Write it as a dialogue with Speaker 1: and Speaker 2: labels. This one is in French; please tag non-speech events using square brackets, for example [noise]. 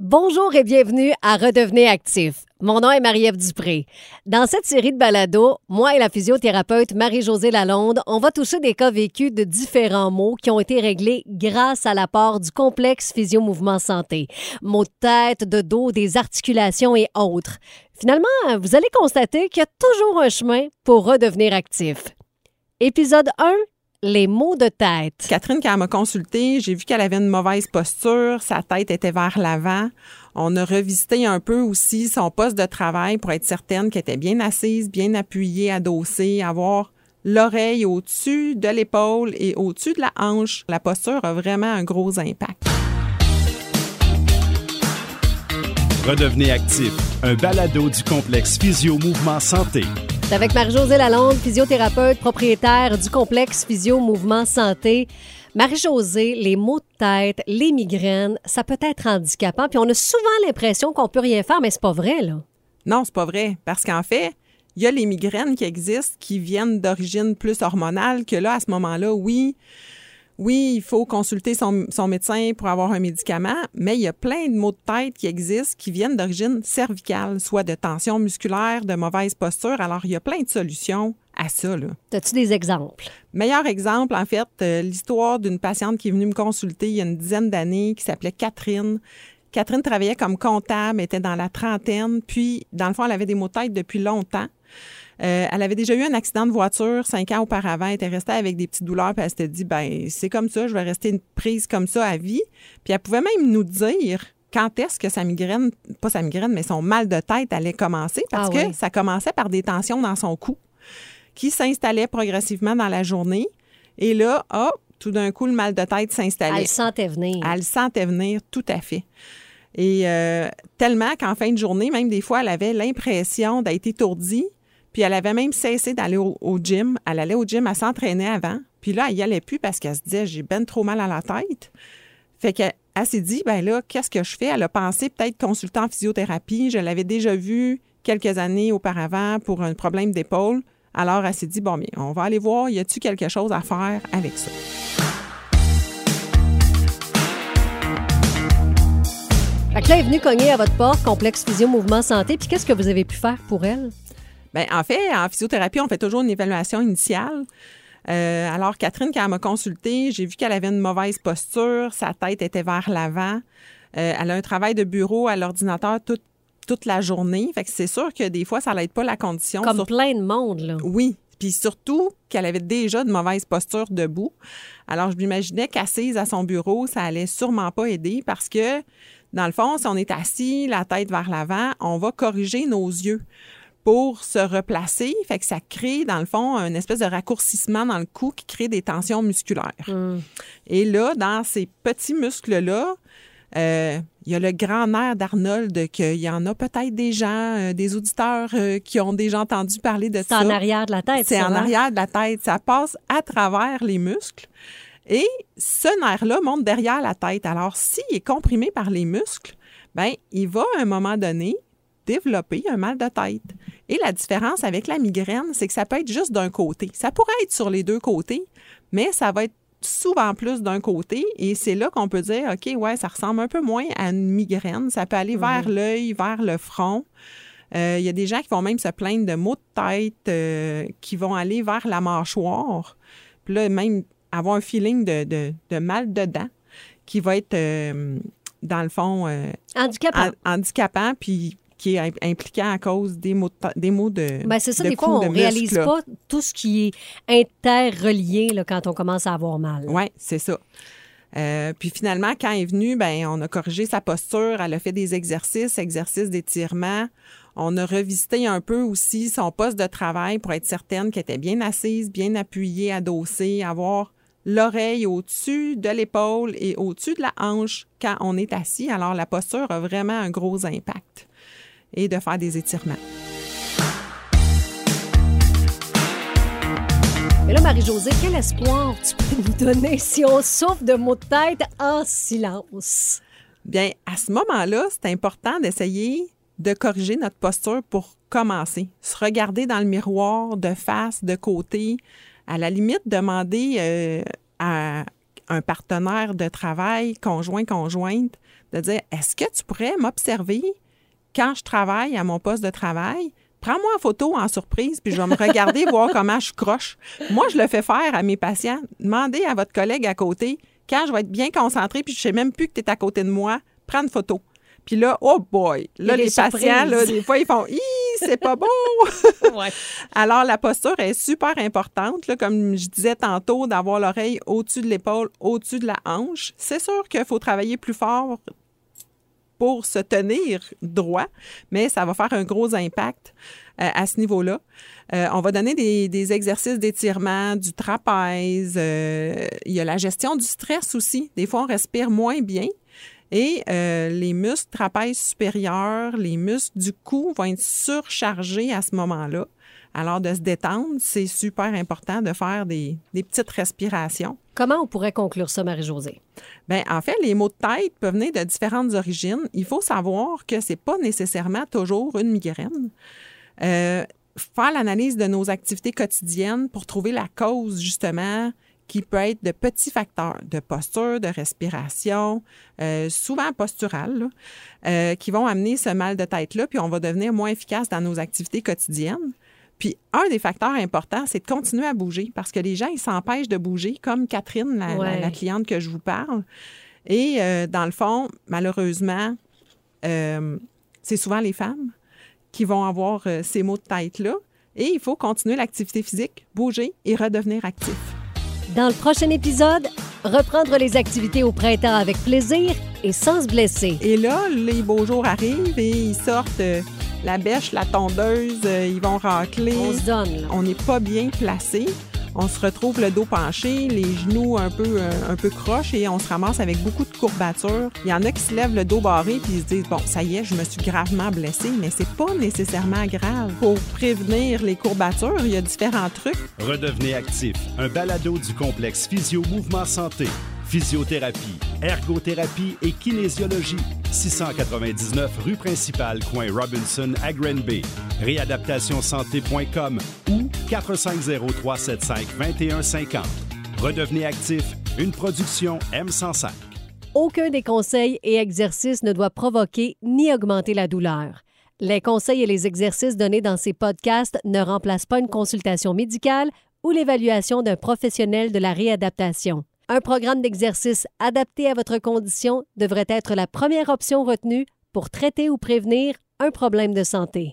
Speaker 1: Bonjour et bienvenue à Redevenez actif. Mon nom est Marie-Ève Dupré. Dans cette série de balados, moi et la physiothérapeute Marie-Josée Lalonde, on va toucher des cas vécus de différents maux qui ont été réglés grâce à l'apport du complexe physio-mouvement santé. Maux de tête, de dos, des articulations et autres. Finalement, vous allez constater qu'il y a toujours un chemin pour redevenir actif. Épisode 1, les maux de tête.
Speaker 2: Catherine, quand elle m'a consultée, j'ai vu qu'elle avait une mauvaise posture, sa tête était vers l'avant. On a revisité un peu aussi son poste de travail pour être certaine qu'elle était bien assise, bien appuyée, adossée, avoir l'oreille au-dessus de l'épaule et au-dessus de la hanche. La posture a vraiment un gros impact.
Speaker 3: Redevenez actif, un balado du complexe Physio Mouvement Santé.
Speaker 1: Avec Marie-Josée Lalonde, physiothérapeute, propriétaire du complexe Physio Mouvement Santé. Marie-Josée, les maux de tête, les migraines, ça peut être handicapant. Puis on a souvent l'impression qu'on peut rien faire, mais c'est pas vrai, là.
Speaker 2: Non, c'est pas vrai. Parce qu'en fait, il y a les migraines qui existent qui viennent d'origine plus hormonale, que là, à ce moment-là, oui, oui, il faut consulter son, son, médecin pour avoir un médicament, mais il y a plein de maux de tête qui existent qui viennent d'origine cervicale, soit de tension musculaire, de mauvaise posture. Alors, il y a plein de solutions à ça.
Speaker 1: As-tu des exemples?
Speaker 2: Meilleur exemple, en fait, euh, l'histoire d'une patiente qui est venue me consulter il y a une dizaine d'années qui s'appelait Catherine. Catherine travaillait comme comptable, était dans la trentaine, puis, dans le fond, elle avait des maux de tête depuis longtemps. Euh, elle avait déjà eu un accident de voiture cinq ans auparavant. Elle était restée avec des petites douleurs, puis elle s'était dit, ben c'est comme ça, je vais rester une prise comme ça à vie. Puis elle pouvait même nous dire quand est-ce que sa migraine, pas sa migraine, mais son mal de tête allait commencer, parce
Speaker 1: Ah
Speaker 2: que ça commençait par des tensions dans son cou qui s'installaient progressivement dans la journée. Et là, hop, tout d'un coup, le mal de tête s'installait.
Speaker 1: Elle le sentait venir.
Speaker 2: Elle le sentait venir, tout à fait. Et euh, tellement qu'en fin de journée, même des fois, elle avait l'impression d'être étourdie. Puis elle avait même cessé d'aller au, au gym. Elle allait au gym, elle s'entraînait avant. Puis là, elle n'y allait plus parce qu'elle se disait, j'ai ben trop mal à la tête. Fait qu'elle elle s'est dit, ben là, qu'est-ce que je fais? Elle a pensé peut-être consulter en physiothérapie. Je l'avais déjà vu quelques années auparavant pour un problème d'épaule. Alors, elle s'est dit, bon, bien, on va aller voir, y a-t-il quelque chose à faire avec ça?
Speaker 1: Là, elle est venue cogner à votre porte, complexe physio mouvement santé. Puis qu'est-ce que vous avez pu faire pour elle?
Speaker 2: Bien, en fait, en physiothérapie, on fait toujours une évaluation initiale. Euh, alors, Catherine, quand elle m'a consultée, j'ai vu qu'elle avait une mauvaise posture, sa tête était vers l'avant. Euh, elle a un travail de bureau à l'ordinateur toute, toute la journée. Fait que c'est sûr que des fois, ça n'aide pas la condition.
Speaker 1: Comme
Speaker 2: Sur-
Speaker 1: plein de monde, là.
Speaker 2: Oui. Puis surtout qu'elle avait déjà de mauvaise posture debout. Alors, je m'imaginais qu'assise à son bureau, ça allait sûrement pas aider parce que, dans le fond, si on est assis, la tête vers l'avant, on va corriger nos yeux pour se replacer. Fait que ça crée, dans le fond, une espèce de raccourcissement dans le cou qui crée des tensions musculaires.
Speaker 1: Hum.
Speaker 2: Et là, dans ces petits muscles-là, euh, il y a le grand nerf d'Arnold, qu'il y en a peut-être des gens, euh, des auditeurs euh, qui ont déjà entendu parler de
Speaker 1: C'est
Speaker 2: ça.
Speaker 1: en arrière de la tête,
Speaker 2: C'est
Speaker 1: ça,
Speaker 2: en arrière de la tête. Ça passe à travers les muscles. Et ce nerf-là monte derrière la tête. Alors, s'il est comprimé par les muscles, ben, il va à un moment donné développer un mal de tête. Et la différence avec la migraine, c'est que ça peut être juste d'un côté. Ça pourrait être sur les deux côtés, mais ça va être souvent plus d'un côté et c'est là qu'on peut dire OK, ouais, ça ressemble un peu moins à une migraine, ça peut aller vers l'œil, vers le front. Euh, Il y a des gens qui vont même se plaindre de maux de tête euh, qui vont aller vers la mâchoire. Puis là, même avoir un feeling de, de- de mal dedans qui va être, euh, dans le fond, euh,
Speaker 1: Handicapant.
Speaker 2: ha- handicapant puis qui est im- impliquant à cause des maux de, des maux de
Speaker 1: Ben, c'est ça,
Speaker 2: de
Speaker 1: des fois, on ne réalise
Speaker 2: là.
Speaker 1: pas tout ce qui est interrelié là, quand on commence à avoir mal.
Speaker 2: Oui, c'est ça. Euh, puis finalement, quand elle est venue, ben, on a corrigé sa posture, elle a fait des exercices, exercices d'étirement. On a revisité un peu aussi son poste de travail pour être certaine qu'elle était bien assise, bien appuyée, adossée, avoir l'oreille au-dessus de l'épaule et au-dessus de la hanche quand on est assis. Alors, la posture a vraiment un gros impact. Et de faire des étirements.
Speaker 1: Mais là, Marie-Josée, quel espoir tu peux nous donner si on souffre de maux de tête en silence?
Speaker 2: Bien, à ce moment-là, c'est important d'essayer de corriger notre posture pour commencer. Se regarder dans le miroir de face, de côté. À la limite, demander euh, à un partenaire de travail, conjoint, conjointe, de dire est-ce que tu pourrais m'observer quand je travaille à mon poste de travail? Prends-moi en photo en surprise, puis je vais me regarder [laughs] voir comment je croche. Moi, je le fais faire à mes patients. Demandez à votre collègue à côté, quand je vais être bien concentré, puis je sais même plus que tu es à côté de moi, prends une photo. Puis là, oh boy, là, les patients, là, des fois, ils font Hi, c'est pas beau! [laughs]
Speaker 1: Ouais.
Speaker 2: Alors, la posture est super importante. Là, comme je disais tantôt, d'avoir l'oreille au-dessus de l'épaule, au-dessus de la hanche. C'est sûr qu'il faut travailler plus fort pour se tenir droit, mais ça va faire un gros impact euh, à ce niveau-là. Euh, on va donner des, des exercices d'étirement, du trapèze. euh, il y a la gestion du stress aussi. Des fois, on respire moins bien. Et euh, les muscles trapèze supérieurs, les muscles du cou vont être surchargés à ce moment-là. Alors, de se détendre, c'est super important de faire des, des petites respirations.
Speaker 1: Comment on pourrait conclure ça, Marie-Josée?
Speaker 2: Bien, en fait, les maux de tête peuvent venir de différentes origines. Il faut savoir que c'est pas nécessairement toujours une migraine. Euh, faire l'analyse de nos activités quotidiennes pour trouver la cause, justement, qui peut être de petits facteurs de posture, de respiration, euh, souvent posturales, là, euh, qui vont amener ce mal de tête-là, puis on va devenir moins efficace dans nos activités quotidiennes. Puis un des facteurs importants, c'est de continuer à bouger parce que les gens, ils s'empêchent de bouger, comme Catherine, la, la-
Speaker 1: Ouais.
Speaker 2: la cliente que je vous parle. Et euh, dans le fond, malheureusement, euh, c'est souvent les femmes qui vont avoir euh, ces maux de tête-là. Et il faut continuer l'activité physique, bouger et redevenir actif.
Speaker 1: Dans le prochain épisode, reprendre les activités au printemps avec plaisir et sans se blesser.
Speaker 2: Et là, les beaux jours arrivent et ils sortent euh, la bêche, la tondeuse, euh, ils vont racler.
Speaker 1: On se donne, là.
Speaker 2: on n'est pas bien placé. On se retrouve le dos penché, les genoux un peu, euh, un croches et on se ramasse avec beaucoup de courbatures. Il y en a qui se lèvent le dos barré puis ils se disent Bon, ça y est, je me suis gravement blessé, mais c'est pas nécessairement grave. Pour prévenir les courbatures, il y a différents trucs.
Speaker 3: Redevenez actif, un balado du complexe Physio Mouvement Santé. Physiothérapie, ergothérapie et kinésiologie. 699 rue principale, coin Robinson à Granby. Réadaptationsanté.com ou 450-375-2150. Redevenez actif, une production M105.
Speaker 1: Aucun des conseils et exercices ne doit provoquer ni augmenter la douleur. Les conseils et les exercices donnés dans ces podcasts ne remplacent pas une consultation médicale ou l'évaluation d'un professionnel de la réadaptation. Un programme d'exercice adapté à votre condition devrait être la première option retenue pour traiter ou prévenir un problème de santé.